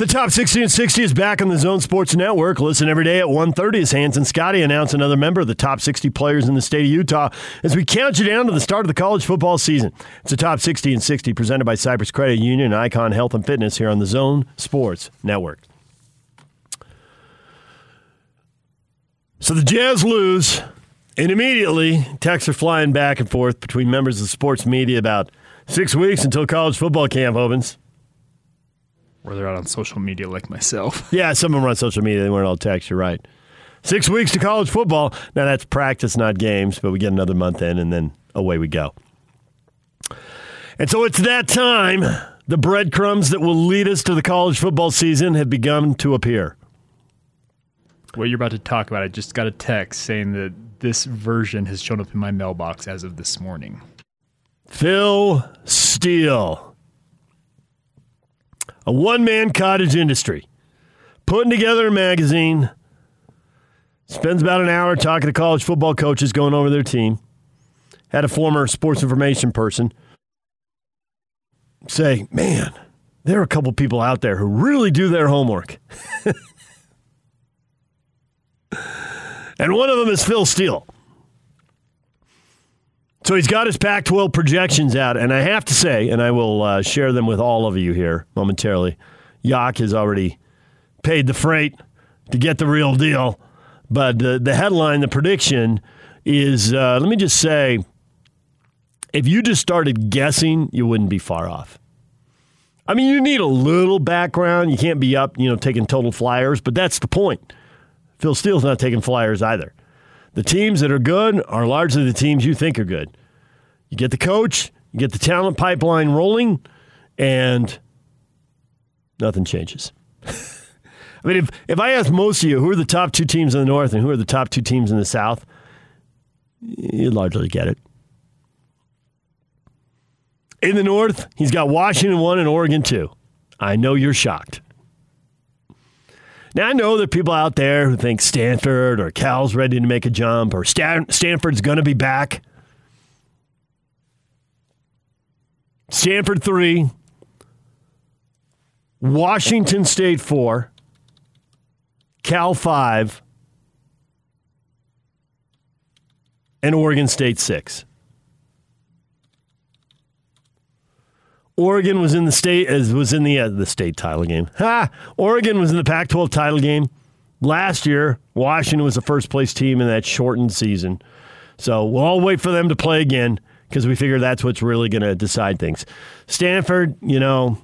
The top 60 and 60 is back on the Zone Sports Network. Listen every day at 1.30 as Hans and Scotty announce another member of the top 60 players in the state of Utah as we count you down to the start of the college football season. It's the top 60 and 60 presented by Cyprus Credit Union and Icon Health and Fitness here on the Zone Sports Network. So the Jazz lose, and immediately texts are flying back and forth between members of the sports media about six weeks until college football camp opens. Or they're out on social media like myself. Yeah, some of them are on social media. They weren't all text. You're right. Six weeks to college football. Now that's practice, not games, but we get another month in, and then away we go. And so it's that time. The breadcrumbs that will lead us to the college football season have begun to appear. What you're about to talk about, I just got a text saying that this version has shown up in my mailbox as of this morning. Phil Steele a one man cottage industry, putting together a magazine, spends about an hour talking to college football coaches going over their team. Had a former sports information person say, Man, there are a couple people out there who really do their homework. and one of them is Phil Steele. So he's got his Pac 12 projections out, and I have to say, and I will uh, share them with all of you here momentarily. Yak has already paid the freight to get the real deal. But uh, the headline, the prediction is uh, let me just say, if you just started guessing, you wouldn't be far off. I mean, you need a little background. You can't be up, you know, taking total flyers, but that's the point. Phil Steele's not taking flyers either. The teams that are good are largely the teams you think are good. You get the coach, you get the talent pipeline rolling, and nothing changes. I mean, if, if I ask most of you who are the top two teams in the North and who are the top two teams in the South, you largely get it. In the North, he's got Washington one and Oregon two. I know you're shocked. Now, I know there are people out there who think Stanford or Cal's ready to make a jump or Stan- Stanford's going to be back. Stanford 3, Washington State 4, Cal 5, and Oregon State 6. Oregon was in the state as was in the uh, the state title game. Ha! Oregon was in the Pac-12 title game last year. Washington was the first place team in that shortened season. So we'll all wait for them to play again because we figure that's what's really going to decide things. Stanford, you know,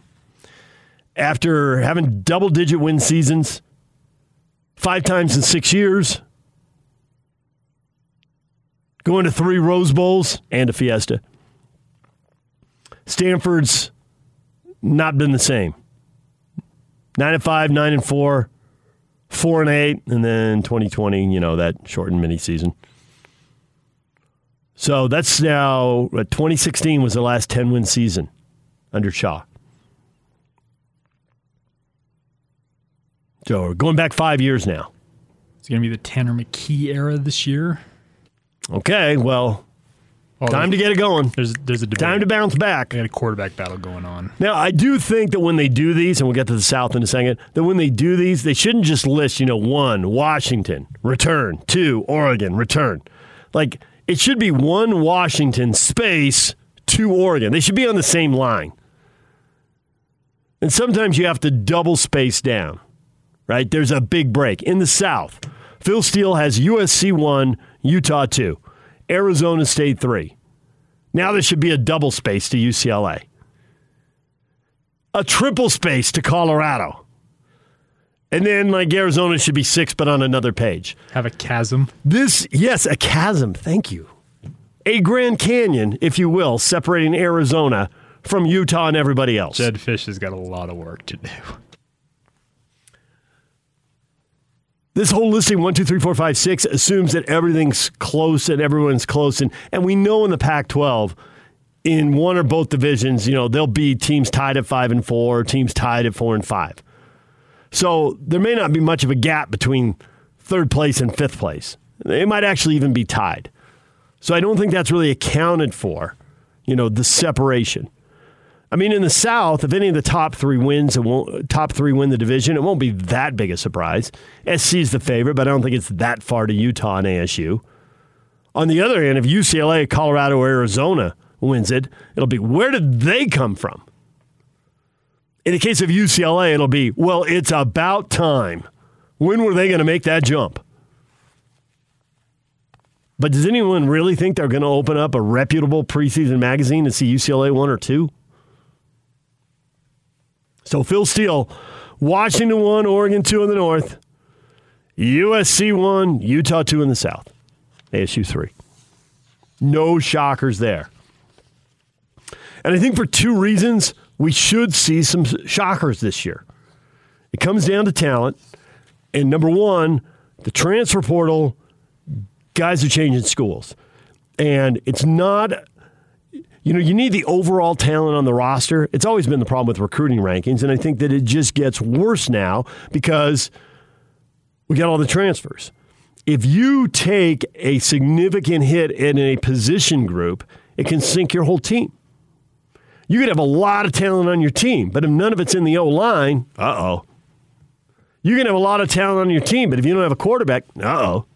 after having double-digit win seasons five times in six years, going to three Rose Bowls and a Fiesta. Stanford's not been the same. Nine and five, nine and four, four and eight, and then 2020, you know, that shortened mini season. So that's now uh, 2016 was the last 10 win season under Shaw. So we're going back five years now. It's going to be the Tanner McKee era this year. Okay, well, well, Time to get it going. There's there's a debate. time to bounce back. They got a quarterback battle going on. Now, I do think that when they do these, and we'll get to the South in a second, that when they do these, they shouldn't just list, you know, one Washington return, two Oregon return. Like it should be one Washington space, two Oregon. They should be on the same line. And sometimes you have to double space down. Right? There's a big break in the South. Phil Steele has USC one, Utah two. Arizona State three. Now there should be a double space to UCLA, a triple space to Colorado. And then, like Arizona should be six, but on another page. Have a chasm. This, yes, a chasm. Thank you. A Grand Canyon, if you will, separating Arizona from Utah and everybody else. Jedd Fisch has got a lot of work to do. This whole listing, one, two, three, four, five, six, assumes that everything's close and everyone's close. And, and we know in the Pac 12, in one or both divisions, you know, there'll be teams tied at five and four, teams tied at four and five. So there may not be much of a gap between third place and fifth place. They might actually even be tied. So I don't think that's really accounted for, you know, the separation. I mean, in the South, if any of the top three wins, won't, top three win the division, it won't be that big a surprise. SC is the favorite, but I don't think it's that far to Utah and ASU. On the other hand, if UCLA, Colorado, or Arizona wins it, it'll be where did they come from? In the case of UCLA, it'll be well, it's about time. When were they going to make that jump? But does anyone really think they're going to open up a reputable preseason magazine and see UCLA one or two? So Phil Steele, Washington one, Oregon two in the north, USC one, Utah two in the south, ASU three. No shockers there. And I think for two reasons, we should see some shockers this year. It comes down to talent. And number one, the transfer portal guys are changing schools. And it's not, you know, you need the overall talent on the roster. It's always been the problem with recruiting rankings. And I think that it just gets worse now because we got all the transfers. If you take a significant hit in a position group, it can sink your whole team. You could have a lot of talent on your team, but if none of it's in the O line, uh oh. You can have a lot of talent on your team, but if you don't have a quarterback, uh oh.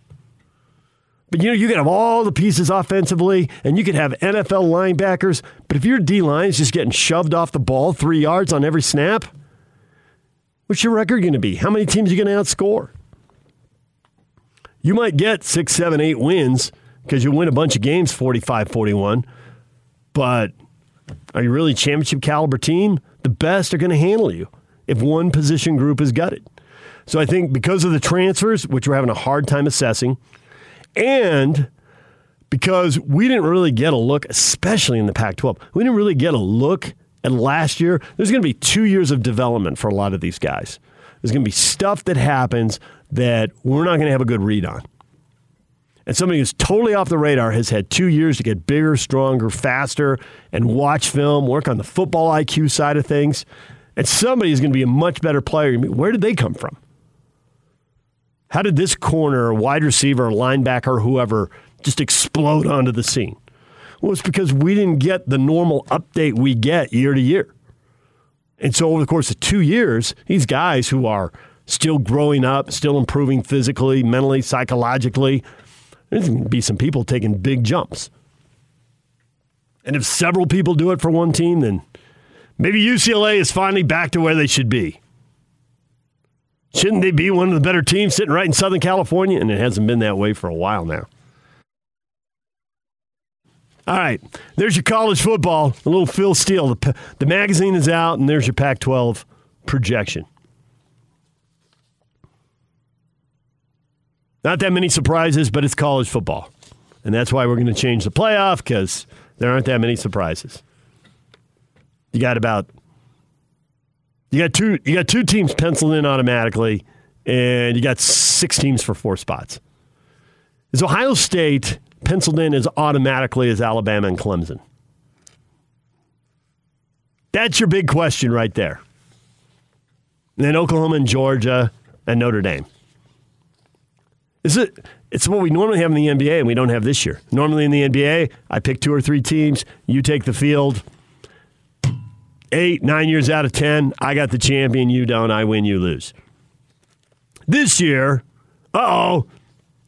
But you know, you can have all the pieces offensively, and you could have NFL linebackers. But if your D line is just getting shoved off the ball three yards on every snap, what's your record going to be? How many teams are you going to outscore? You might get six, seven, eight wins because you win a bunch of games 45 41. But are you really a championship caliber team? The best are going to handle you if one position group is gutted. So I think because of the transfers, which we're having a hard time assessing, and because we didn't really get a look, especially in the Pac 12, we didn't really get a look at last year. There's going to be two years of development for a lot of these guys. There's going to be stuff that happens that we're not going to have a good read on. And somebody who's totally off the radar has had two years to get bigger, stronger, faster, and watch film, work on the football IQ side of things. And somebody is going to be a much better player. Where did they come from? How did this corner, wide receiver, linebacker, whoever, just explode onto the scene? Well, it's because we didn't get the normal update we get year to year. And so, over the course of two years, these guys who are still growing up, still improving physically, mentally, psychologically, there's going to be some people taking big jumps. And if several people do it for one team, then maybe UCLA is finally back to where they should be. Shouldn't they be one of the better teams sitting right in Southern California? And it hasn't been that way for a while now. All right, there's your college football. A little Phil Steele. The, the magazine is out, and there's your Pac 12 projection. Not that many surprises, but it's college football. And that's why we're going to change the playoff because there aren't that many surprises. You got about you got two you got two teams penciled in automatically, and you got six teams for four spots. Is Ohio State penciled in as automatically as Alabama and Clemson? That's your big question right there. And then Oklahoma and Georgia and Notre Dame. Is it? It's what we normally have in the NBA, and we don't have this year. Normally in the NBA, I pick two or three teams. You take the field eight, nine years out of 10, I got the champion, you don't, I win, you lose. This year, oh,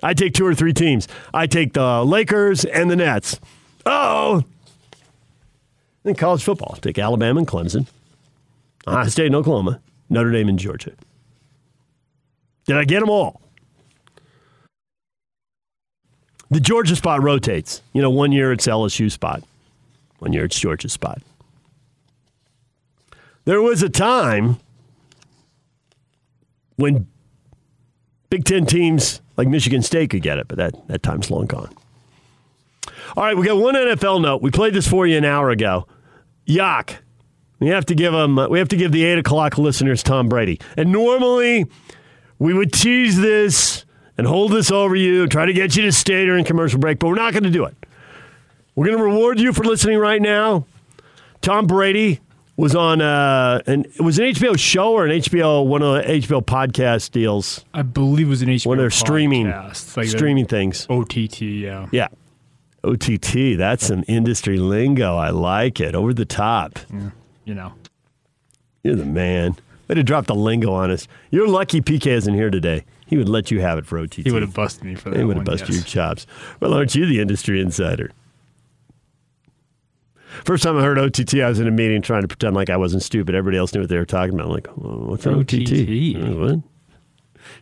I take two or three teams. I take the Lakers and the Nets. Oh, in college football, take Alabama and Clemson, Ohio State and Oklahoma, Notre Dame and Georgia. Did I get them all? The Georgia spot rotates. You know, one year it's LSU spot, one year it's Georgia spot. There was a time when Big Ten teams like Michigan State could get it, but that, that time's long gone. All right, we got one NFL note. We played this for you an hour ago. Yak. We have to give them. Uh, we have to give the eight o'clock listeners Tom Brady. And normally, we would tease this and hold this over you, try to get you to stay during commercial break, but we're not going to do it. We're going to reward you for listening right now. Tom Brady was on uh, an it was an HBO show or an HBO one of the HBO podcast deals. I believe it was an HBO one of their streaming like streaming things. OTT, yeah, yeah, OTT. That's some industry lingo. I like it. Over the top. Yeah. you know. You're the man. Way to drop the lingo on us. You're lucky PK isn't here today. He would let you have it for OTT. He would have busted me for that. He would have busted yes. your chops. Well, aren't you the industry insider? First time I heard OTT, I was in a meeting trying to pretend like I wasn't stupid. Everybody else knew what they were talking about. I'm like, well, what's OTT? OTT? Uh, What?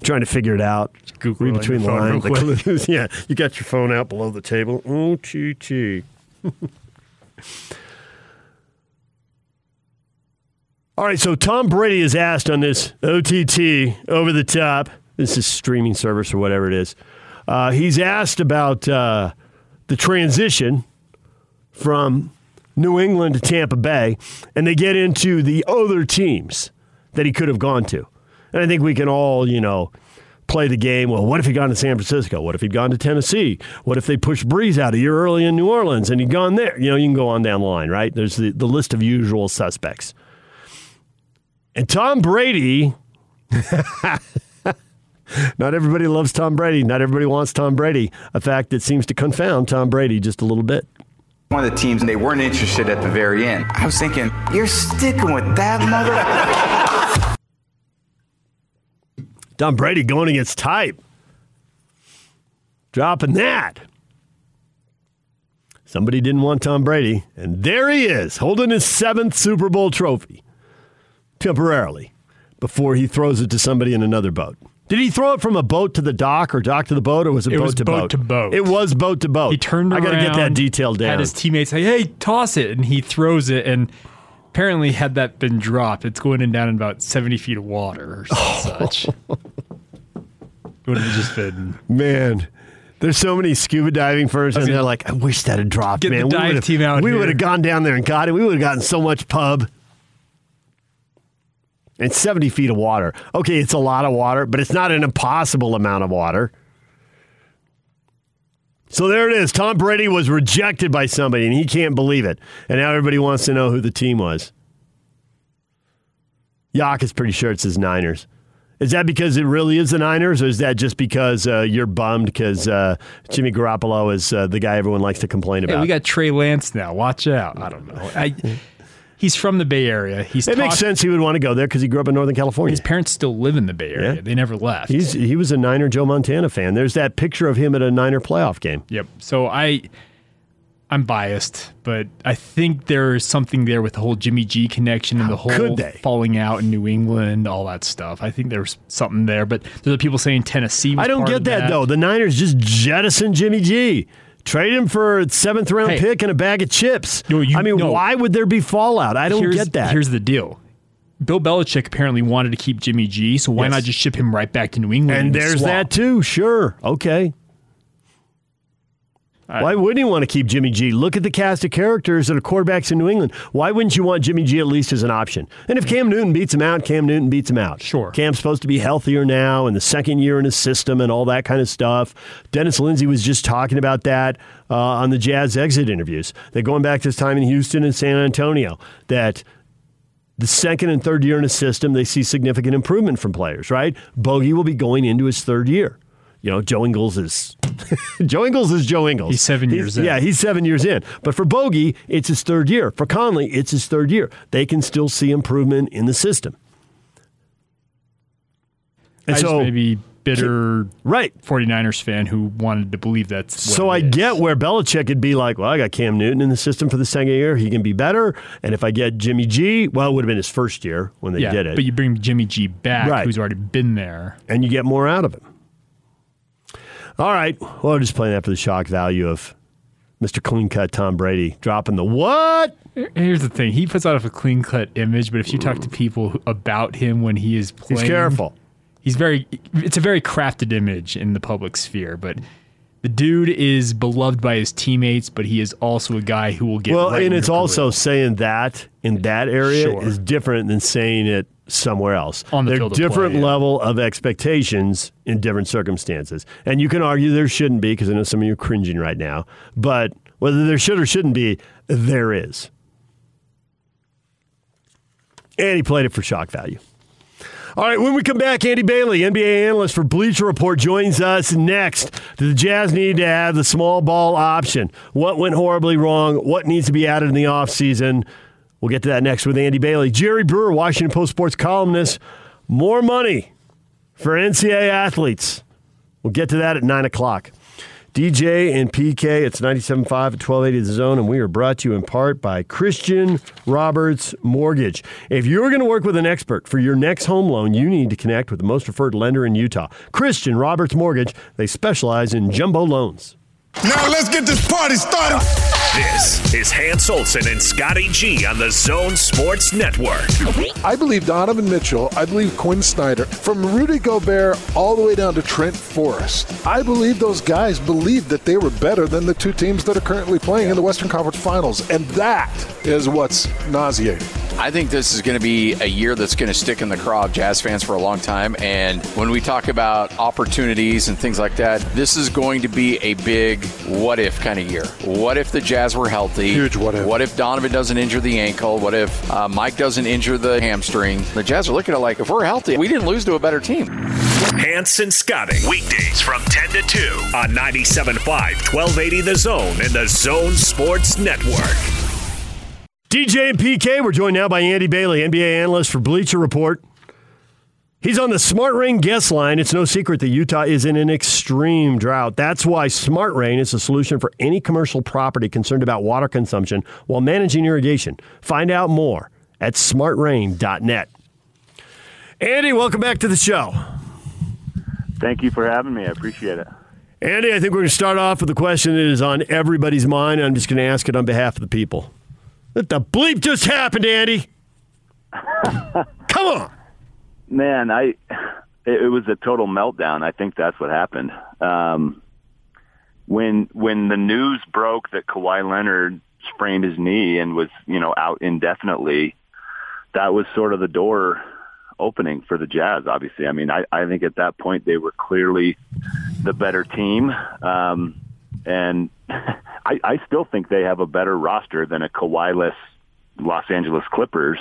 Trying to figure it out. Google Read between the lines, the clues. yeah, you got your phone out below the table. OTT. All right, so Tom Brady is asked on this OTT over the top. This is streaming service or whatever it is. Uh, he's asked about uh, the transition from New England to Tampa Bay, and they get into the other teams that he could have gone to. And I think we can all, you know, play the game. Well, what if he'd gone to San Francisco? What if he'd gone to Tennessee? What if they pushed Brees out a year early in New Orleans and he'd gone there? You know, you can go on down the line, right? There's the, the list of usual suspects. And Tom Brady, not everybody loves Tom Brady. Not everybody wants Tom Brady. A fact that seems to confound Tom Brady just a little bit. one of the teams and they weren't interested at the very end. I was thinking, you're sticking with that mother. Tom Brady going against type. Dropping that. Somebody didn't want Tom Brady, and there he is, holding his seventh Super Bowl trophy temporarily before he throws it to somebody in another boat. Did he throw it from a boat to the dock or dock to the boat, or was it, It boat was to boat boat? to boat. It was boat to boat. He turned around. I got to get that detail down. Had his teammates say, "Hey, toss it," and he throws it. And apparently, had that been dropped, it's going in down in about seventy feet of water or such. It would have just been. Man, there's so many scuba diving firms, and they're like, I wish that had dropped, Get man. we dive We would have gone down there and got it. We would have gotten so much pub. And 70 feet of water. Okay, it's a lot of water, but it's not an impossible amount of water. So there it is. Tom Brady was rejected by somebody, and he can't believe it. And now everybody wants to know who the team was. Yak is pretty sure it's his Niners. Is that because it really is the Niners, or is that just because uh, you're bummed because uh, Jimmy Garoppolo is uh, the guy everyone likes to complain Hey, about? we got Trey Lance now. Watch out. I don't know. I, he's from the Bay Area. He's it makes sense he would want to go there because he grew up in Northern California. His parents still live in the Bay Area. Yeah. They never left. He's he was a Niner Joe Montana fan. There's that picture of him at a Niner playoff game. Yep. So I I'm biased, but I think there's something there with the whole Jimmy G connection and the whole falling out in New England, all that stuff. I think there's something there, but there's people saying Tennessee. Was I don't get of that, though. The Niners just jettisoned Jimmy G. Trade him for a seventh round Hey. pick and a bag of chips. No, you- I mean, no. why would there be fallout? I don't here's, get that. Here's the deal. Bill Belichick apparently wanted to keep Jimmy G, so why Yes. not just ship him right back to New England? and there's swap? that too. Sure. Okay. Why wouldn't you want to keep Jimmy G? Look at the cast of characters that are quarterbacks in New England. Why wouldn't you want Jimmy G at least as an option? And if Cam Newton beats him out, Cam Newton beats him out. Sure. Cam's supposed to be healthier now and the second year in his system and all that kind of stuff. Dennis Lindsey was just talking about that uh, on the Jazz exit interviews. That going back to his time in Houston and San Antonio, that the second and third year in a system, they see significant improvement from players, right? Bogey will be going into his third year. You know, Joe Ingles is Joe Ingles is Joe Ingles. He's seven years in. Yeah, he's seven years in. But for Bogey, it's his third year. For Conley, it's his third year. They can still see improvement in the system. And I so, maybe bitter right. 49ers fan who wanted to believe that's what So I is. get where Belichick could be like, well, I got Cam Newton in the system for the second year. He can be better. And if I get Jimmy G, well, it would have been his first year when they yeah, did it. but you bring Jimmy G back, Right. who's already been there. and you get more out of him. All right. Well, I'm just playing for the shock value of Mr. Clean Cut Tom Brady dropping the what? Here's the thing: he puts out a clean cut image, but if you talk to people about him when he is playing, He's careful. He's very. It's a very crafted image in the public sphere, but. The dude is beloved by his teammates, but he is also a guy who will get. Well, right and it's also career. saying that in that area Sure. is different than saying it somewhere else. On the There are field of play, different yeah. level of expectations in different circumstances. And you can argue there shouldn't be because I know some of you are cringing right now. But whether there should or shouldn't be, there is. And he played it for shock value. All right, when we come back, Andy Bailey, NBA analyst for Bleacher Report, joins us next. Do the Jazz need to have the small ball option? What went horribly wrong? What needs to be added in the offseason? We'll get to that next with Andy Bailey. Jerry Brewer, Washington Post sports columnist. More money for NCAA athletes. We'll get to that at 9 o'clock. DJ and PK, it's 97.5 at 1280 The Zone, and we are brought to you in part by Christian Roberts Mortgage. If you're going to work with an expert for your next home loan, you need to connect with the most preferred lender in Utah, Christian Roberts Mortgage. They specialize in jumbo loans. Now let's get this party started. This is Hans Olsen and Scotty G on the Zone Sports Network. I believe Donovan Mitchell. I believe Quin Snyder. From Rudy Gobert all the way down to Trent Forrest. I believe those guys believed that they were better than the two teams that are currently playing in the Western Conference Finals. And that is what's nauseating. I think this is going to be a year that's going to stick in the craw of Jazz fans for a long time. And when we talk about opportunities and things like that, this is going to be a big what if kind of year. What if the Jazz were healthy? Huge what if. What if Donovan doesn't injure the ankle? What if uh, Mike doesn't injure the hamstring? The Jazz are looking at like, if we're healthy, we didn't lose to a better team. Hanson and Scotty, weekdays from 10 to 2 on 97.5, 1280 The Zone and the Zone Sports Network. DJ and PK, we're joined now by Andy Bailey, NBA analyst for Bleacher Report. He's on the Smart Rain guest line. It's no secret that Utah is in an extreme drought. That's why Smart Rain is a solution for any commercial property concerned about water consumption while managing irrigation. Find out more at smartrain.net. Andy, welcome back to the show. Thank you for having me. I appreciate it. Andy, I think we're going to start off with a question that is on everybody's mind. I'm just going to ask it on behalf of the people. What the bleep just happened, Andy? Come on. Man, I it, it was a total meltdown. I think that's what happened. Um, when when the news broke that Kawhi Leonard sprained his knee and was you know out indefinitely, that was sort of the door opening for the Jazz. Obviously, I mean, I, I think at that point they were clearly the better team, um, and I, I still think they have a better roster than a Kawhi-less Los Angeles Clippers.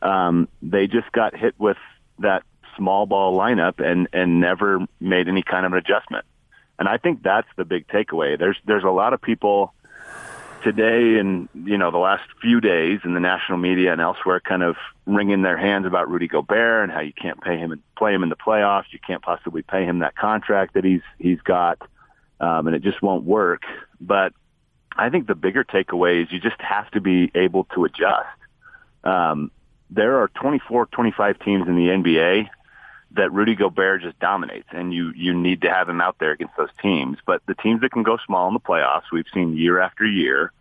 Um, they just got hit with that small ball lineup and and never made any kind of an adjustment. And I think that's the big takeaway. There's there's a lot of people today and you know the last few days in the national media and elsewhere kind of wringing their hands about Rudy Gobert and how you can't pay him and play him in the playoffs. You can't possibly pay him that contract that he's he's got, um, and it just won't work. But I think the bigger takeaway is you just have to be able to adjust. Um, there are 24, 25 teams in the NBA that Rudy Gobert just dominates, and you you need to have him out there against those teams. But the teams that can go small in the playoffs, we've seen year after year,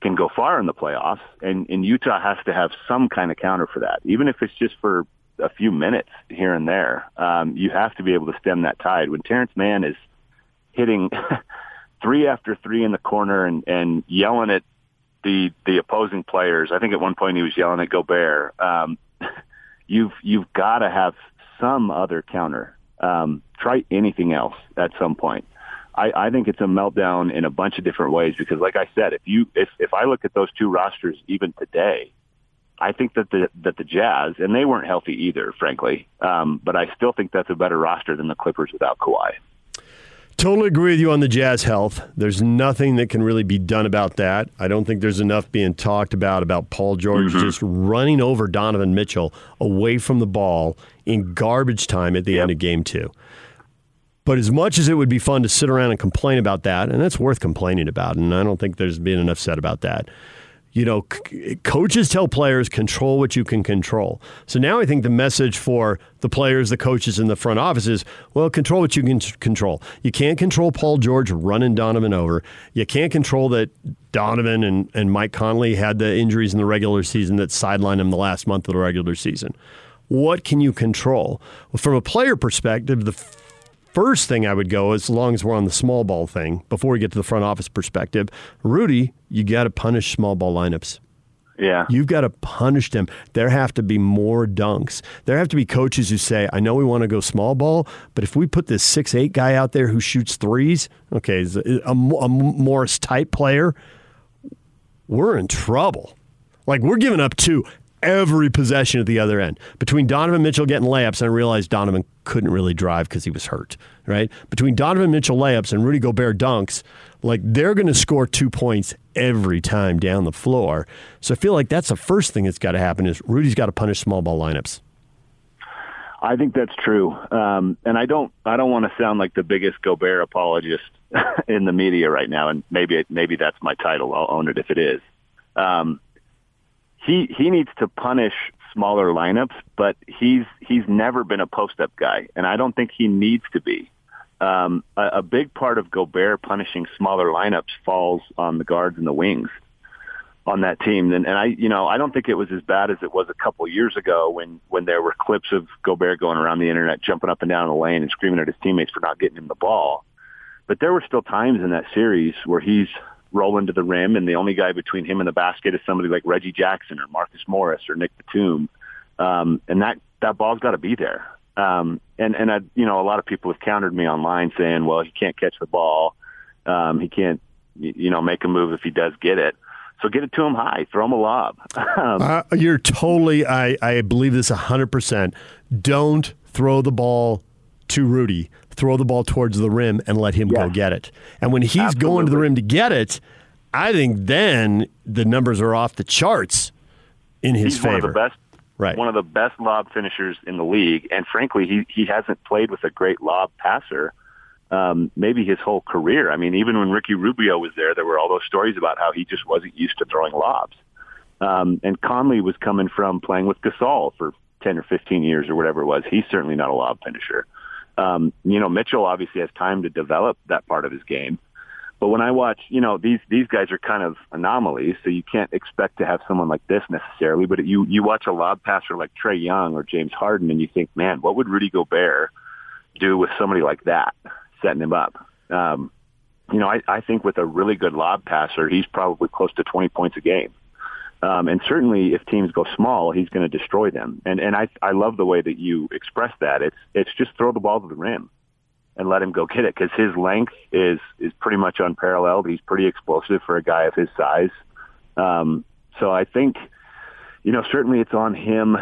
can go far in the playoffs, and, and Utah has to have some kind of counter for that, even if it's just for a few minutes here and there. Um, you have to be able to stem that tide. When Terance Mann is hitting three after three in the corner and, and yelling at the the opposing players. I think at one point he was yelling at Gobert. Um, you've you've got to have some other counter. Um, try anything else at some point. I, I think it's a meltdown in a bunch of different ways because, like I said, if you if if I look at those two rosters even today, I think that the that the Jazz and they weren't healthy either, frankly. Um, but I still think that's a better roster than the Clippers without Kawhi. Totally agree with you on the Jazz health. There's nothing that can really be done about that. I don't think there's enough being talked about about Paul George Mm-hmm. just running over Donovan Mitchell away from the ball in garbage time at the end of game two. But as much as it would be fun to sit around and complain about that, and that's worth complaining about, and I don't think there's been enough said about that. You know, c- coaches tell players control what you can control. So now I think the message for the players, the coaches, and the front office is, well, control what you can t- control. You can't control Paul George running Donovan over. You can't control that Donovan and, and Mike Conley had the injuries in the regular season that sidelined them the last month of the regular season. What can you control? Well, from a player perspective, the first thing I would go, as long as we're on the small ball thing, before we get to the front office perspective, Rudy, you got to punish small ball lineups. Yeah. You've got to punish them. There have to be more dunks. There have to be coaches who say, I know we want to go small ball, but if we put this six eight guy out there who shoots threes, okay, a, a Morris type player, we're in trouble. Like we're giving up two every possession at the other end. Between Donovan Mitchell getting layups, and I realized Donovan couldn't really drive because he was hurt, right? Between Donovan Mitchell layups and Rudy Gobert dunks, like they're going to score two points every time down the floor. So I feel like that's the first thing that's got to happen is Rudy's got to punish small ball lineups. I think that's true, um, and I don't. I don't want to sound like the biggest Gobert apologist in the media right now, and maybe maybe that's my title. I'll own it if it is. Um, he he needs to punish smaller lineups, but he's he's never been a post up guy, and I don't think he needs to be. Um, a, a big part of Gobert punishing smaller lineups falls on the guards and the wings on that team. And, and I, you know, I don't think it was as bad as it was a couple years ago when when there were clips of Gobert going around the internet, jumping up and down the lane and screaming at his teammates for not getting him the ball. But there were still times in that series where he's rolling to the rim, and the only guy between him and the basket is somebody like Reggie Jackson or Marcus Morris or Nick Batum, um, and that that ball's got to be there. Um, and and I, you know, a lot of people have countered me online saying, well, he can't catch the ball, um, he can't, you know, make a move if he does get it. So get it to him high, throw him a lob. um, Uh, you're totally, I, I believe this 100%. Don't throw the ball to Rudy. Throw the ball towards the rim and let him go get it. And when he's going to the rim to get it, I think then the numbers are off the charts in his he's favor. one of the best Right. one of the best lob finishers in the league. And frankly, he he hasn't played with a great lob passer. Um, maybe his whole career. I mean, even when Ricky Rubio was there, there were all those stories about how he just wasn't used to throwing lobs. Um, and Conley was coming from playing with Gasol for 10 or 15 years or whatever it was. He's certainly not a lob finisher. Um, you know, Mitchell obviously has time to develop that part of his game. But when I watch, you know, these these guys are kind of anomalies, so you can't expect to have someone like this necessarily. But you you watch a lob passer like Trae Young or James Harden, and you think, man, what would Rudy Gobert do with somebody like that, setting him up? Um, you know, I, I think with a really good lob passer, he's probably close to 20 points a game. Um, and certainly, if teams go small, he's going to destroy them. And and I I love the way that you express that. It's it's just throw the ball to the rim and let him go get it because his length is is pretty much unparalleled. He's pretty explosive for a guy of his size. Um, so I think, you know, certainly it's on him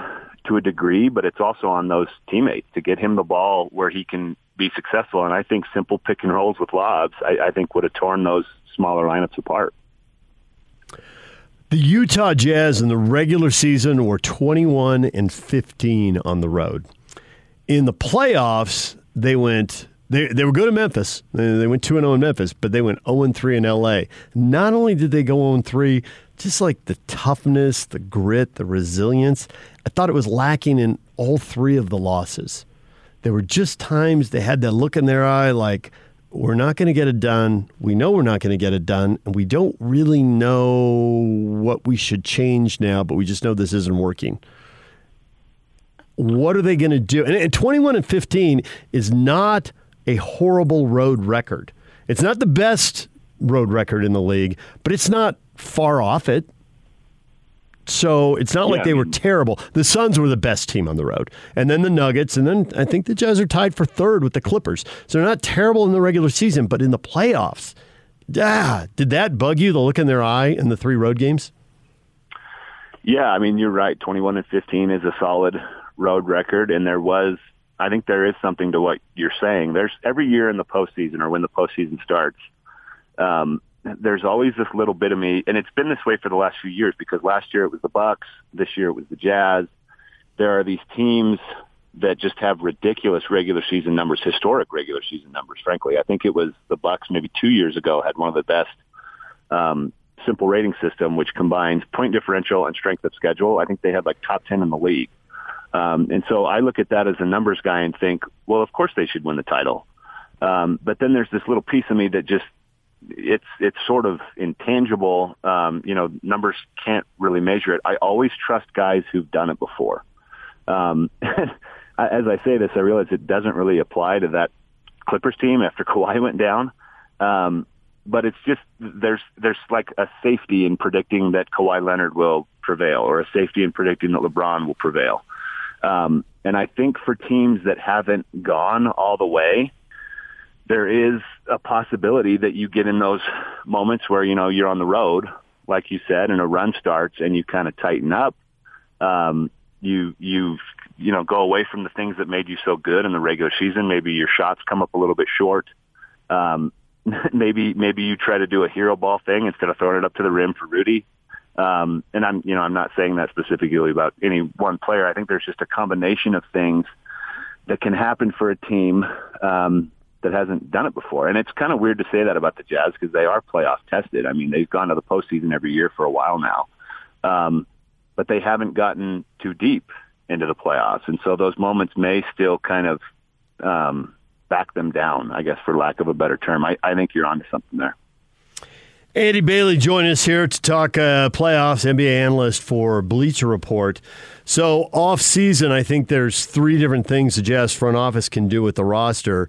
to a degree, but it's also on those teammates to get him the ball where he can be successful. And I think simple pick and rolls with lobs, I, I think would have torn those smaller lineups apart. The Utah Jazz in the regular season were 21 and 15 on the road. In the playoffs, they went they, they were good in Memphis. They they went 2 0 in Memphis, but they went 0 3 in LA. Not only did they go 0 3, just like the toughness, the grit, the resilience, I thought it was lacking in all three of the losses. There were just times they had that look in their eye like, we're not going to get it done. We know we're not going to get it done. And we don't really know what we should change now, but we just know this isn't working. What are they going to do? And, and 21 and 15 is not a horrible road record. It's not the best road record in the league, but it's not far off it. So it's not like they I were terrible. The Suns were the best team on the road, and then the Nuggets, and then I think the Jazz are tied for third with the Clippers. So they're not terrible in the regular season, but in the playoffs, ah, did that bug you? The look in their eye in the three road games. Yeah, I mean you're right. 21 and 15 is a solid road record, and there was, I think there is something to what you're saying. There's every year in the postseason or when the postseason starts, um, there's always this little bit of me, and it's been this way for the last few years because last year it was the Bucks, this year it was the Jazz. There are these teams that just have ridiculous regular season numbers, historic regular season numbers. Frankly, I think it was the Bucks maybe two years ago had one of the best um, simple rating system, which combines point differential and strength of schedule. I think they had like top 10 in the league. Um, and so I look at that as a numbers guy and think, well, of course they should win the title. Um, but then there's this little piece of me that just, it's, it's sort of intangible. Um, you know, numbers can't really measure it. I always trust guys who've done it before. Um, as I say this, I realize it doesn't really apply to that Clippers team after Kawhi went down. Um, but it's just there's there's like a safety in predicting that Kawhi Leonard will prevail, or a safety in predicting that LeBron will prevail. Um, and I think for teams that haven't gone all the way, there is a possibility that you get in those moments where you know you're on the road, like you said, and a run starts and you kind of tighten up. Um, you you you know go away from the things that made you so good in the regular season. Maybe your shots come up a little bit short. Um, maybe maybe you try to do a hero ball thing instead of throwing it up to the rim for Rudy. Um, and I'm you know I'm not saying that specifically about any one player. I think there's just a combination of things that can happen for a team um, that hasn't done it before. And it's kind of weird to say that about the Jazz because they are playoff tested. I mean, they've gone to the postseason every year for a while now, um, but they haven't gotten too deep into the playoffs, and so those moments may still kind of um, back them down. I guess, for lack of a better term, I, I think you're onto something there. Andy Bailey joining us here to talk uh, playoffs, NBA analyst for Bleacher Report. So, off season, I think there's three different things the Jazz front office can do with the roster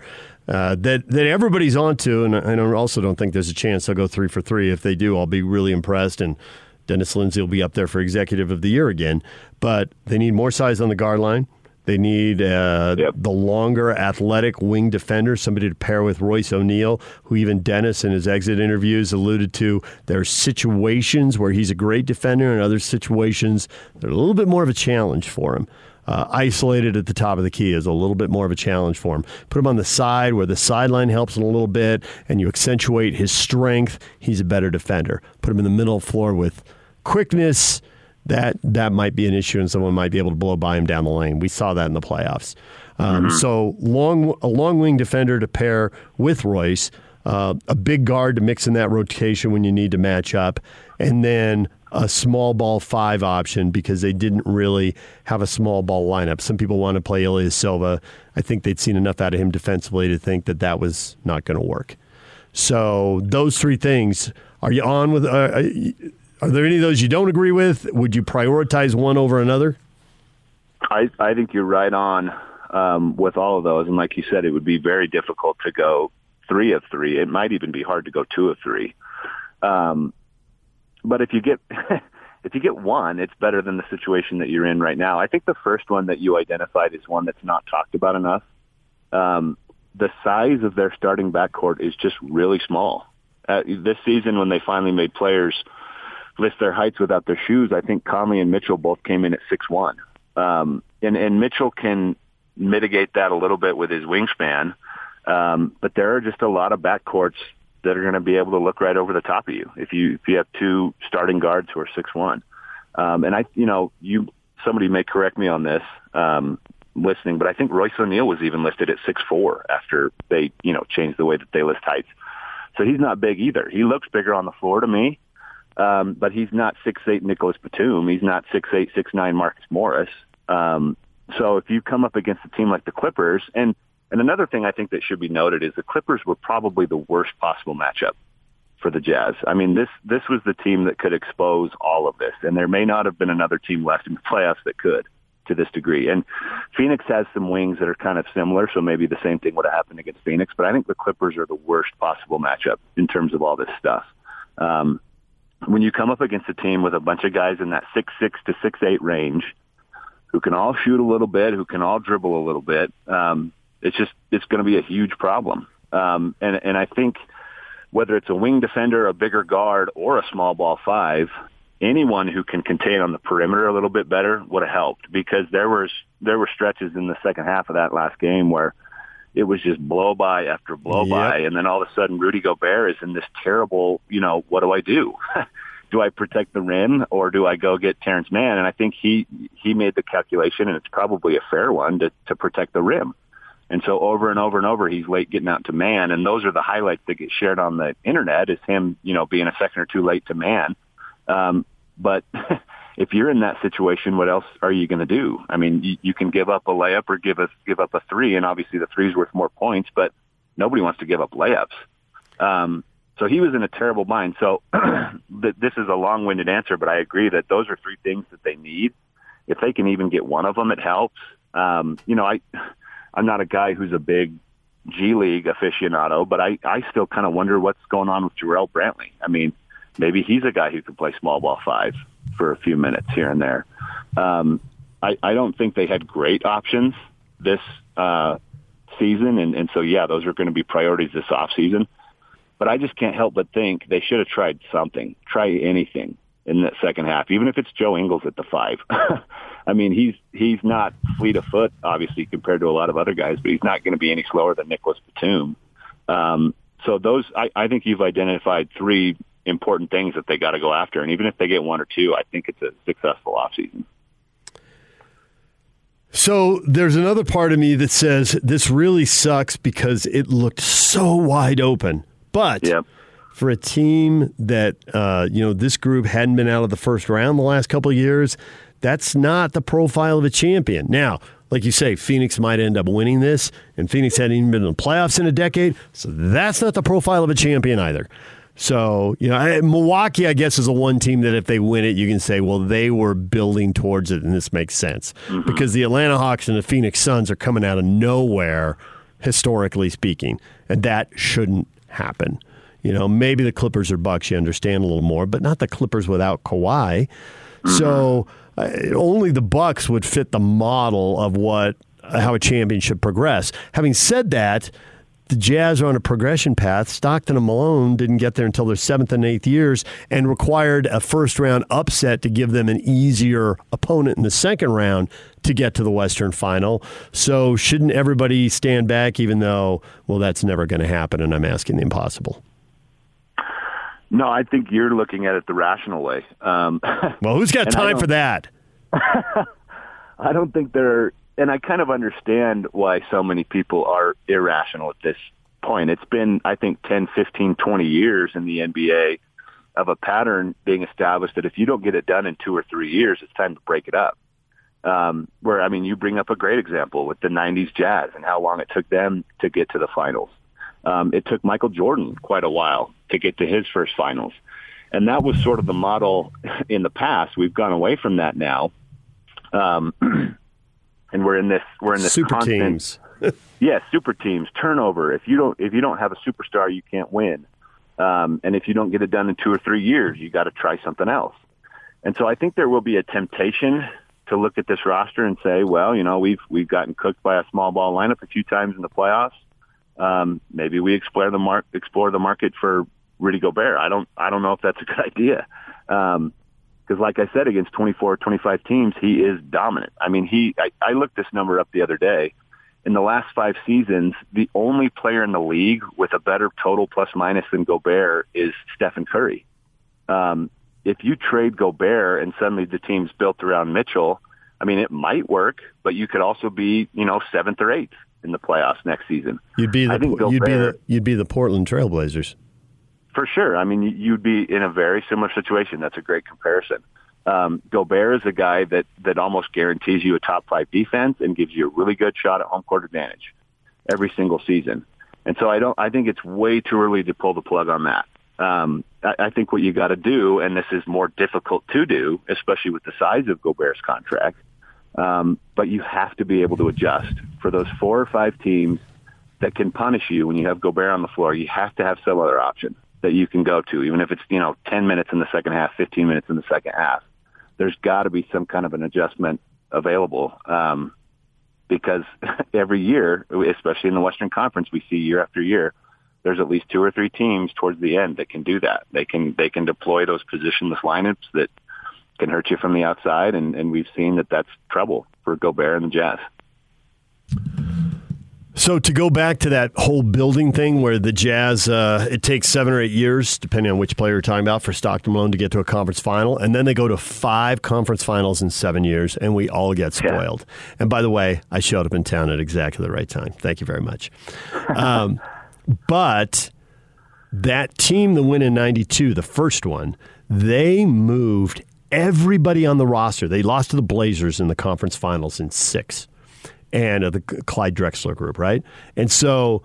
uh, that that everybody's onto, and I don't, also don't think there's a chance they'll go three for three. If they do, I'll be really impressed, and Dennis Lindsey will be up there for Executive of the Year again. But they need more size on the guard line. They need uh, yep. the longer athletic wing defender, somebody to pair with Royce O'Neale, who even Dennis in his exit interviews alluded to. There are situations where he's a great defender, and other situations that are a little bit more of a challenge for him. Uh, isolated at the top of the key is a little bit more of a challenge for him. Put him on the side where the sideline helps him a little bit, and you accentuate his strength. He's a better defender. Put him in the middle of the floor with quickness that that might be an issue, and someone might be able to blow by him down the lane. We saw that in the playoffs. Um, mm-hmm. So long a long wing defender to pair with Royce, uh, a big guard to mix in that rotation when you need to match up, and then a small ball five option because they didn't really have a small ball lineup. Some people want to play Ilyasova. I think they'd seen enough out of him defensively to think that that was not going to work. So those three things. Are you on with? Uh, are there any of those you don't agree with? Would you prioritize one over another? I, I think you're right on um, with all of those. And like you said, it would be very difficult to go three of three. It might even be hard to go two of three. Um, but if you get if you get one, it's better than the situation that you're in right now. I think the first one that you identified is one that's not talked about enough. Um, the size of their starting backcourt is just really small. Uh, this season, when they finally made players – list their heights without their shoes, I think Conley and Mitchell both came in at six one. Um, and, and Mitchell can mitigate that a little bit with his wingspan. Um, but there are just a lot of backcourts that are going to be able to look right over the top of you if you if you have two starting guards who are six one. Um, and I, you know, you somebody may correct me on this um, listening, but I think Royce O'Neale was even listed at six four after they, you know, changed the way that they list heights. So he's not big either. He looks bigger on the floor to me. Um, but he's not six eight Nicolas Batum. He's not six eight six nine Marcus Morris. Um, so if you come up against a team like the Clippers, and and another thing I think that should be noted is the Clippers were probably the worst possible matchup for the Jazz. I mean, this this was the team that could expose all of this, and there may not have been another team left in the playoffs that could to this degree. And Phoenix has some wings that are kind of similar, so maybe the same thing would have happened against Phoenix. But I think the Clippers are the worst possible matchup in terms of all this stuff. Um, when you come up against a team with a bunch of guys in that six six to six eight range, who can all shoot a little bit, who can all dribble a little bit, um, it's just it's going to be a huge problem. Um, and and I think whether it's a wing defender, a bigger guard, or a small ball five, anyone who can contain on the perimeter a little bit better would have helped because there was there were stretches in the second half of that last game where it was just blow by after blow yep. by. And then all of a sudden, Rudy Gobert is in this terrible, you know, what do I do? do I protect the rim or do I go get Terance Mann? And I think he, he made the calculation and it's probably a fair one to, to protect the rim. And so over and over and over, he's late getting out to man. And those are the highlights that get shared on the internet is him, you know, being a second or two late to man. Um, but if you're in that situation, what else are you going to do? I mean, you, you can give up a layup or give us give up a three, and obviously the three is worth more points, but nobody wants to give up layups. Um, so he was in a terrible bind. So this is a long-winded answer, but I agree that those are three things that they need. If they can even get one of them, it helps. Um, you know, I I'm not a guy who's a big G League aficionado, but I I still kind of wonder what's going on with Jarrell Brantley. I mean, maybe he's a guy who can play small ball five for a few minutes here and there. Um, I, I don't think they had great options this uh, season, and, and so yeah, those are going to be priorities this off season. But I just can't help but think they should have tried something, try anything. in the second half, even if it's Joe Ingles at the five. I mean, he's he's not fleet of foot, obviously, compared to a lot of other guys, but he's not going to be any slower than Nicolas Batum. Um, so those, I, I think you've identified three important things that they got to go after, and even if they get one or two, I think it's a successful offseason. So there's another part of me that says this really sucks because it looked so wide open. But Yep. for a team that uh, you know this group hadn't been out of the first round the last couple of years, that's not the profile of a champion. Now, like you say, Phoenix might end up winning this, and Phoenix hadn't even been in the playoffs in a decade, so that's not the profile of a champion either. So, you know, I, Milwaukee, I guess, is the one team that if they win it, you can say, well, they were building towards it, and this makes sense. Because the Atlanta Hawks and the Phoenix Suns are coming out of nowhere, historically speaking, and that shouldn't happen. You know, maybe the Clippers or Bucks, you understand a little more, but not the Clippers without Kawhi. So uh, Uh, only the Bucks would fit the model of what how a champion should progress. Having said that, the Jazz are on a progression path. Stockton and Malone didn't get there until their seventh and eighth years and required a first round upset to give them an easier opponent in the second round to get to the Western final. So, shouldn't everybody stand back, even though, well, that's never going to happen, and I'm asking the impossible? No, I think you're looking at it the rational way. Um, Well, who's got time for that? I don't think they're, and I kind of understand why so many people are irrational at this point. It's been, I think, 10, 15, 20 years in the NBA of a pattern being established that if you don't get it done in two or three years, it's time to break it up. Um, where, I mean, you bring up a great example with the 90s Jazz and how long it took them to get to the finals. Um, it took Michael Jordan quite a while to get to his first finals. And that was sort of the model in the past. We've gone away from that now. Um, and we're in this, we're in this Super constant, teams. yeah, super teams, turnover. If you don't, if you don't have a superstar, you can't win. Um, and if you don't get it done in two or three years, you got to try something else. And so I think there will be a temptation to look at this roster and say, well, you know, we've we've gotten cooked by a small ball lineup a few times in the playoffs. Um, maybe we explore the mar- explore the market for Rudy Gobert. I don't I don't know if that's a good idea. Um, because like I said, against 24, 25 teams, he is dominant. I mean, he, I, I looked this number up the other day. In the last five seasons, the only player in the league with a better total plus minus than Gobert is Stephen Curry. Um, if you trade Gobert and suddenly the team's built around Mitchell, I mean, it might work, but you could also be, you know, seventh or eighth in the playoffs next season. You'd be the I think you'd be the you'd be the Portland Trailblazers. For sure. I mean, you- you'd be in a very similar situation. That's a great comparison. Um, Gobert is a guy that, that almost guarantees you a top five defense and gives you a really good shot at home court advantage every single season. And so I don't, I think it's way too early to pull the plug on that. Um, I, I think what you got to do, and this is more difficult to do, especially with the size of Gobert's contract, um, but you have to be able to adjust for those four or five teams that can punish you when you have Gobert on the floor. You have to have some other option that you can go to, even if it's you know 10 minutes in the second half, 15 minutes in the second half. There's got to be some kind of an adjustment available um, because every year, especially in the Western Conference, we see year after year, there's at least two or three teams towards the end that can do that. They can they can deploy those positionless lineups that can hurt you from the outside, and, and we've seen that that's trouble for Gobert and the Jazz. So to go back to that whole building thing where the Jazz, uh, it takes seven or eight years, depending on which player you're talking about, for Stockton Malone to get to a conference final, and then they go to five conference finals in seven years, and we all get spoiled. And by the way, I showed up in town at exactly the right time. Thank you very much. Um, but that team the went in 92, the first one, they moved everybody on the roster. They lost to the Blazers in the conference finals in six and uh, the Clyde Drexler group, right? And so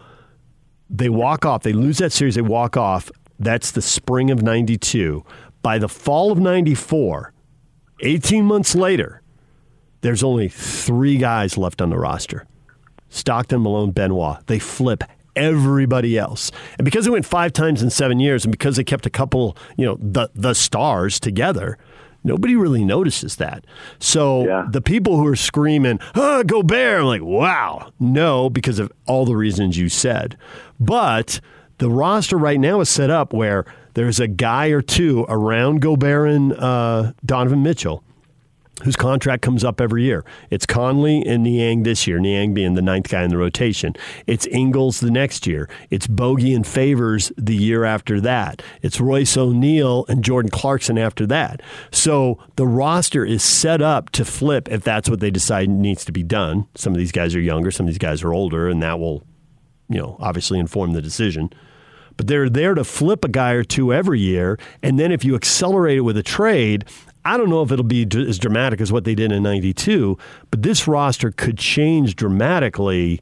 they walk off. They lose that series. They walk off. That's the spring of 92. By the fall of 94, 18 months later, there's only three guys left on the roster Stockton, Malone, Benoit. They flip everybody else. And because they went five times in seven years and because they kept a couple, you know, the, the stars together, nobody really notices that. So Yeah. the people who are screaming, oh, Gobert, I'm like, wow. No, because of all the reasons you said. But the roster right now is set up where there's a guy or two around Gobert and uh, Donovan Mitchell whose contract comes up every year. It's Conley and Niang this year, Niang being the ninth guy in the rotation. It's Ingles the next year. It's Bogey and Favors the year after that. It's Royce O'Neale and Jordan Clarkson after that. So the roster is set up to flip if that's what they decide needs to be done. Some of these guys are younger, some of these guys are older, and that will, you know, obviously inform the decision but they're there to flip a guy or two every year. And then if you accelerate it with a trade, I don't know if it'll be as dramatic as what they did in 92, but this roster could change dramatically.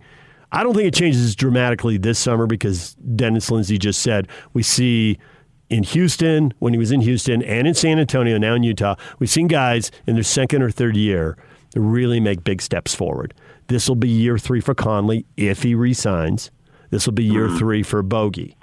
I don't think it changes dramatically this summer because Dennis Lindsey just said we see in Houston, when he was in Houston, and in San Antonio, now in Utah, we've seen guys in their second or third year really make big steps forward. This will be year three for Conley if he resigns. This will be year mm-hmm. three for Bogey.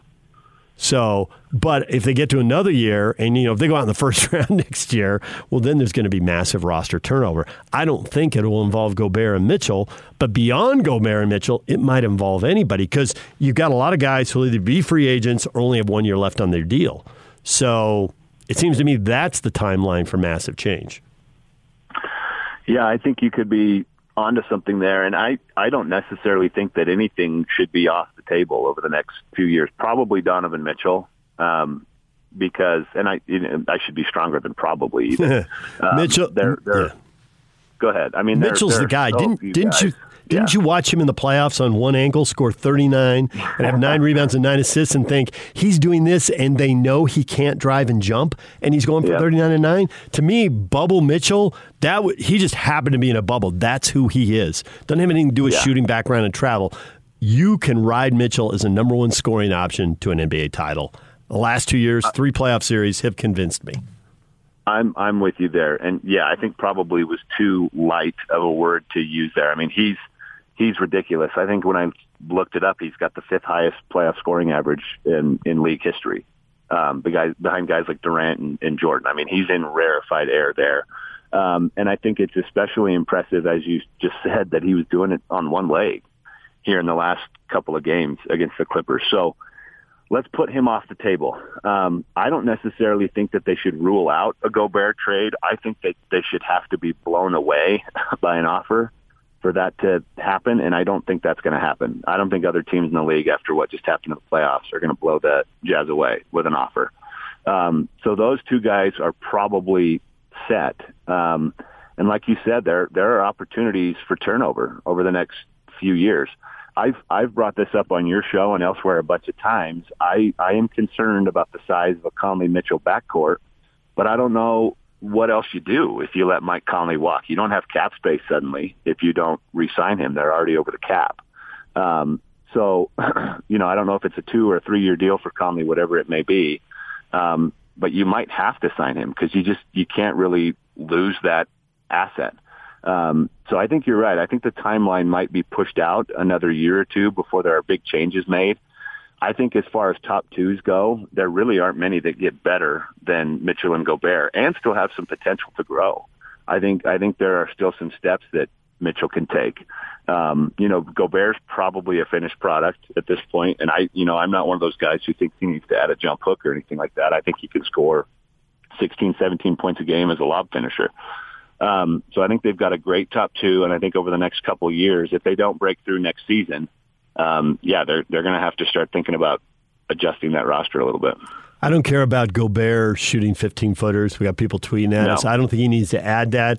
So, but if they get to another year and, you know, if they go out in the first round next year, well, then there's going to be massive roster turnover. I don't think it will involve Gobert and Mitchell, but beyond Gobert and Mitchell, it might involve anybody because you've got a lot of guys who will either be free agents or only have one year left on their deal. So it seems to me that's the timeline for massive change. Yeah, I think you could be onto something there. And I, I don't necessarily think that anything should be off the table over the next few years. Probably Donovan Mitchell, um, because, and I, you know, I should be stronger than probably. Even. um, Mitchell, they're, they're, yeah. Go ahead. I mean, Mitchell's there, the guy. so didn't didn't guys. you didn't Yeah. you watch him in the playoffs on one ankle score 39 and have nine rebounds and nine assists and think he's doing this and they know he can't drive and jump and he's going for Yeah. 39 and 9 to me bubble mitchell that w- he just happened to be in a bubble that's who he is doesn't have anything to do with Yeah. shooting background and travel you can ride mitchell as a number one scoring option to an nba title the last two years uh, three playoff series have convinced me I'm I'm with you there, and yeah, I think probably was too light of a word to use there. I mean, he's he's ridiculous. I think when I looked it up, he's got the fifth highest playoff scoring average in in league history. Um, the guys behind guys like Durant and, and Jordan. I mean, he's in rarefied air there. Um, and I think it's especially impressive, as you just said, that he was doing it on one leg here in the last couple of games against the Clippers. So let's put him off the table. Um, I don't necessarily think that they should rule out a Gobert trade. I think that they should have to be blown away by an offer for that to happen, and I don't think that's going to happen. I don't think other teams in the league, after what just happened in the playoffs, are going to blow the Jazz away with an offer. Um, so those two guys are probably set. Um, and like you said, there there are opportunities for turnover over the next few years. I've I've brought this up on your show and elsewhere a bunch of times. I I am concerned about the size of a Conley Mitchell backcourt, but I don't know what else you do if you let Mike Conley walk. You don't have cap space suddenly if you don't re-sign him. They're already over the cap. Um, so, you know, I don't know if it's a two or a three year deal for Conley, whatever it may be. Um, but you might have to sign him because you just you can't really lose that asset. Um, so I think you're right. I think the timeline might be pushed out another year or two before there are big changes made. I think as far as top twos go, there really aren't many that get better than Mitchell and Gobert and still have some potential to grow. I think I think there are still some steps that Mitchell can take. Um, you know, Gobert's probably a finished product at this point, and I, you know, I'm not one of those guys who thinks he needs to add a jump hook or anything like that. I think he can score 16, 17 points a game as a lob finisher. Um, so I think they've got a great top two, and I think over the next couple of years, if they don't break through next season, um, yeah, they're they're going to have to start thinking about adjusting that roster a little bit. I don't care about Gobert shooting 15 footers. We got people tweeting at No. us. I don't think he needs to add that.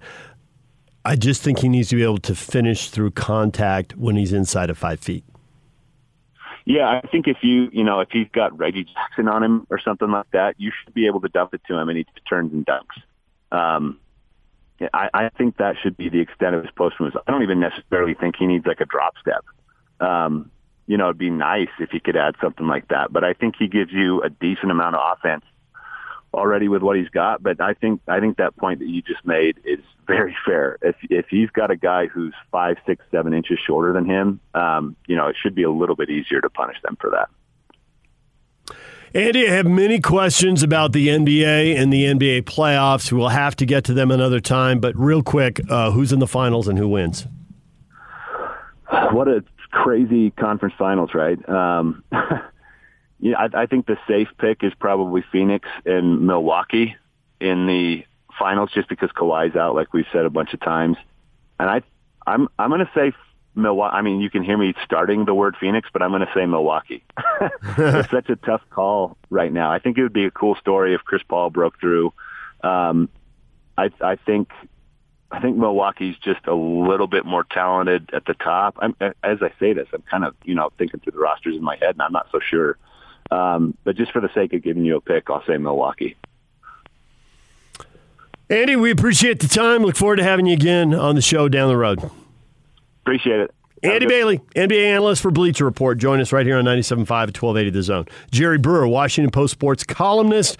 I just think he needs to be able to finish through contact when he's inside of five feet. Yeah, I think if you, you know, if he's got Reggie Jackson on him or something like that, you should be able to dump it to him and he turns and dunks. Um, I, I think that should be the extent of his post moves. I don't even necessarily think he needs like a drop step. Um, you know, it'd be nice if he could add something like that, but I think he gives you a decent amount of offense already with what he's got. But I think I think that point that you just made is very fair. If if he's got a guy who's five, six, seven inches shorter than him, um, you know, it should be a little bit easier to punish them for that. Andy, I have many questions about the NBA and the NBA playoffs. We'll have to get to them another time, but real quick, uh, who's in the finals and who wins? What a crazy conference finals, right? Um, yeah, I, I think the safe pick is probably Phoenix and Milwaukee in the finals, just because Kawhi's out, like we've said a bunch of times. And I, I'm I'm going to say Milwaukee. I mean, you can hear me starting the word Phoenix, but I'm going to say Milwaukee. it's such a tough call right now. I think it would be a cool story if Chris Paul broke through. Um, I, I think I think Milwaukee's just a little bit more talented at the top. I'm, as I say this, I'm kind of you know thinking through the rosters in my head, and I'm not so sure. Um, but just for the sake of giving you a pick, I'll say Milwaukee. Andy, we appreciate the time. Look forward to having you again on the show down the road. Appreciate it. Andy Bailey, NBA analyst for Bleacher Report, join us right here on 97.5 at 1280 The Zone. Jerry Brewer, Washington Post sports columnist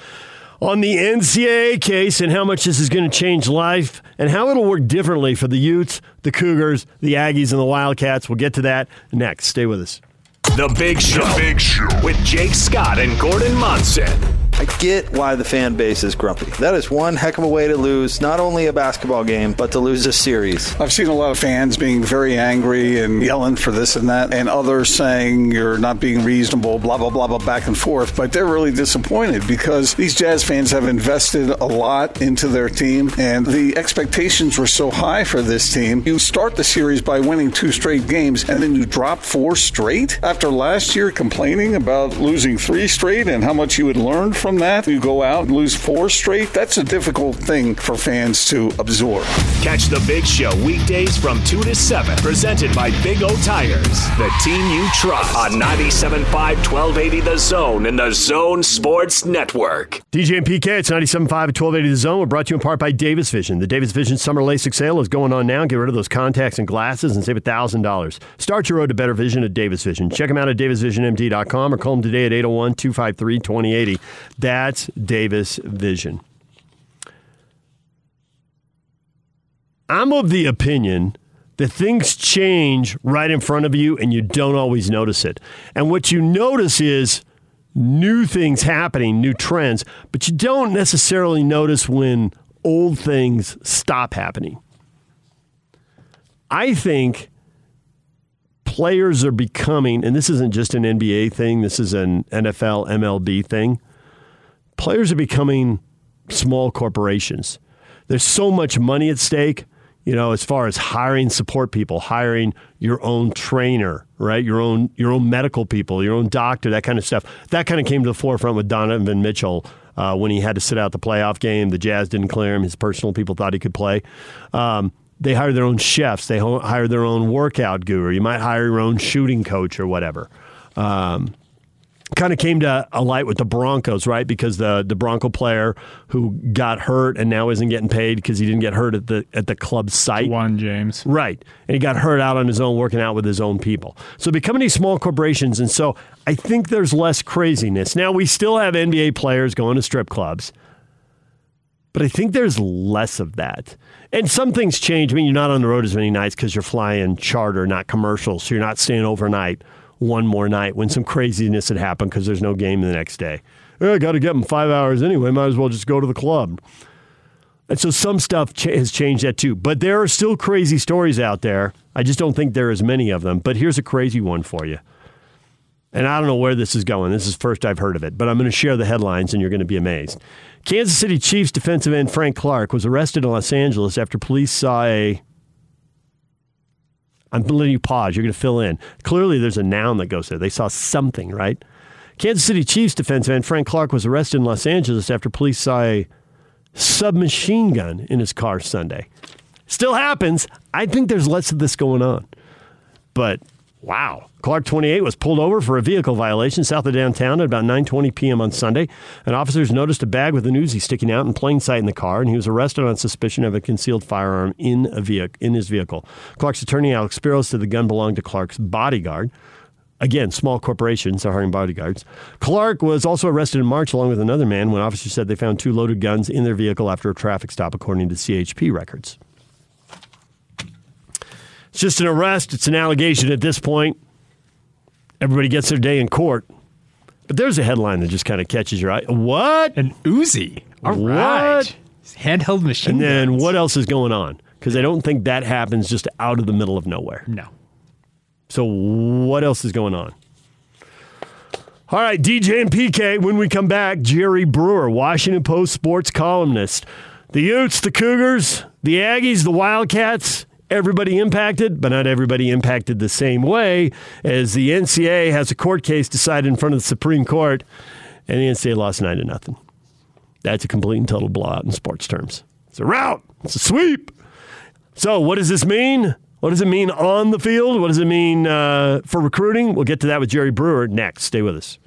on the NCAA case and how much this is going to change life and how it'll work differently for the Utes, the Cougars, the Aggies, and the Wildcats. We'll get to that next. Stay with us. The Big Show. The Big Show. With Jake Scott and Gordon Monson. I get why the fan base is grumpy. That is one heck of a way to lose not only a basketball game, but to lose a series. I've seen a lot of fans being very angry and yelling for this and that, and others saying you're not being reasonable, blah, blah, blah, blah, back and forth. But they're really disappointed because these Jazz fans have invested a lot into their team, and the expectations were so high for this team. You start the series by winning two straight games, and then you drop four straight after last year complaining about losing three straight and how much you had learned from that. You go out and lose four straight. That's a difficult thing for fans to absorb. Catch the Big Show weekdays from 2 to 7. Presented by Big O Tires, the team you trust. On 97.5 1280 The Zone and the Zone Sports Network. DJ and PK, it's 97.5 at 1280 The Zone. We're brought to you in part by Davis Vision. The Davis Vision Summer LASIK sale is going on now. Get rid of those contacts and glasses and save $1,000. Start your road to better vision at Davis Vision. Check them out at davisvisionmd.com or call them today at 801 253 2080. That's Davis Vision. I'm of the opinion that things change right in front of you and you don't always notice it. And what you notice is new things happening, new trends, but you don't necessarily notice when old things stop happening. I think players are becoming, and this isn't just an NBA thing, this is an NFL, MLB thing. Players are becoming small corporations. There's so much money at stake, you know, as far as hiring support people, hiring your own trainer, right? Your own your own medical people, your own doctor, that kind of stuff. That kind of came to the forefront with Donovan Mitchell uh, when he had to sit out the playoff game. The Jazz didn't clear him. His personal people thought he could play. Um, they hire their own chefs. They hire their own workout guru. You might hire your own shooting coach or whatever. Um, kind of came to a light with the Broncos, right? Because the the Bronco player who got hurt and now isn't getting paid because he didn't get hurt at the at the club site. Ja'Wuan James. Right. And he got hurt out on his own, working out with his own people. So becoming these small corporations. And so I think there's less craziness. Now, we still have NBA players going to strip clubs, but I think there's less of that. And some things change. I mean, you're not on the road as many nights because you're flying charter, not commercial. So you're not staying overnight one more night when some craziness had happened because there's no game the next day. I got to get them five hours anyway. Might as well just go to the club. And so some stuff ch- has changed that too. But there are still crazy stories out there. I just don't think there are as many of them. But here's a crazy one for you. And I don't know where this is going. This is first I've heard of it, but I'm going to share the headlines and you're going to be amazed. Kansas City Chiefs defensive end Frank Clark was arrested in Los Angeles after police saw a I'm letting you pause. You're going to fill in. Clearly, there's a noun that goes there. They saw something, right? Kansas City Chiefs defensive end Frank Clark was arrested in Los Angeles after police saw a submachine gun in his car Sunday. Still happens. I think there's less of this going on. But wow. Clark 28 was pulled over for a vehicle violation south of downtown at about 9:20 p.m. on Sunday. And officers noticed a bag with a Uzi sticking out in plain sight in the car, and he was arrested on suspicion of a concealed firearm in a vehicle in his vehicle. Clark's attorney Alex Spiros said the gun belonged to Clark's bodyguard. Again, small corporations are hiring bodyguards. Clark was also arrested in March along with another man when officers said they found two loaded guns in their vehicle after a traffic stop, according to CHP records. It's just an arrest. It's an allegation at this point. Everybody gets their day in court. But there's a headline that just kind of catches your eye. What? An Uzi. All What? right. Handheld machine. And then guns. what else is going on? Because I don't think that happens just out of the middle of nowhere. No. So what else is going on? All right, DJ and PK, when we come back, Jerry Brewer, Washington Post sports columnist. The Utes, the Cougars, the Aggies, the Wildcats, everybody impacted, but not everybody impacted the same way as the NCAA has a court case decided in front of the Supreme Court, and the NCAA lost 9 to nothing. That's a complete and total blowout in sports terms. It's a rout, it's a sweep. So, what does this mean? What does it mean on the field? What does it mean uh, for recruiting? We'll get to that with Jerry Brewer next. Stay with us.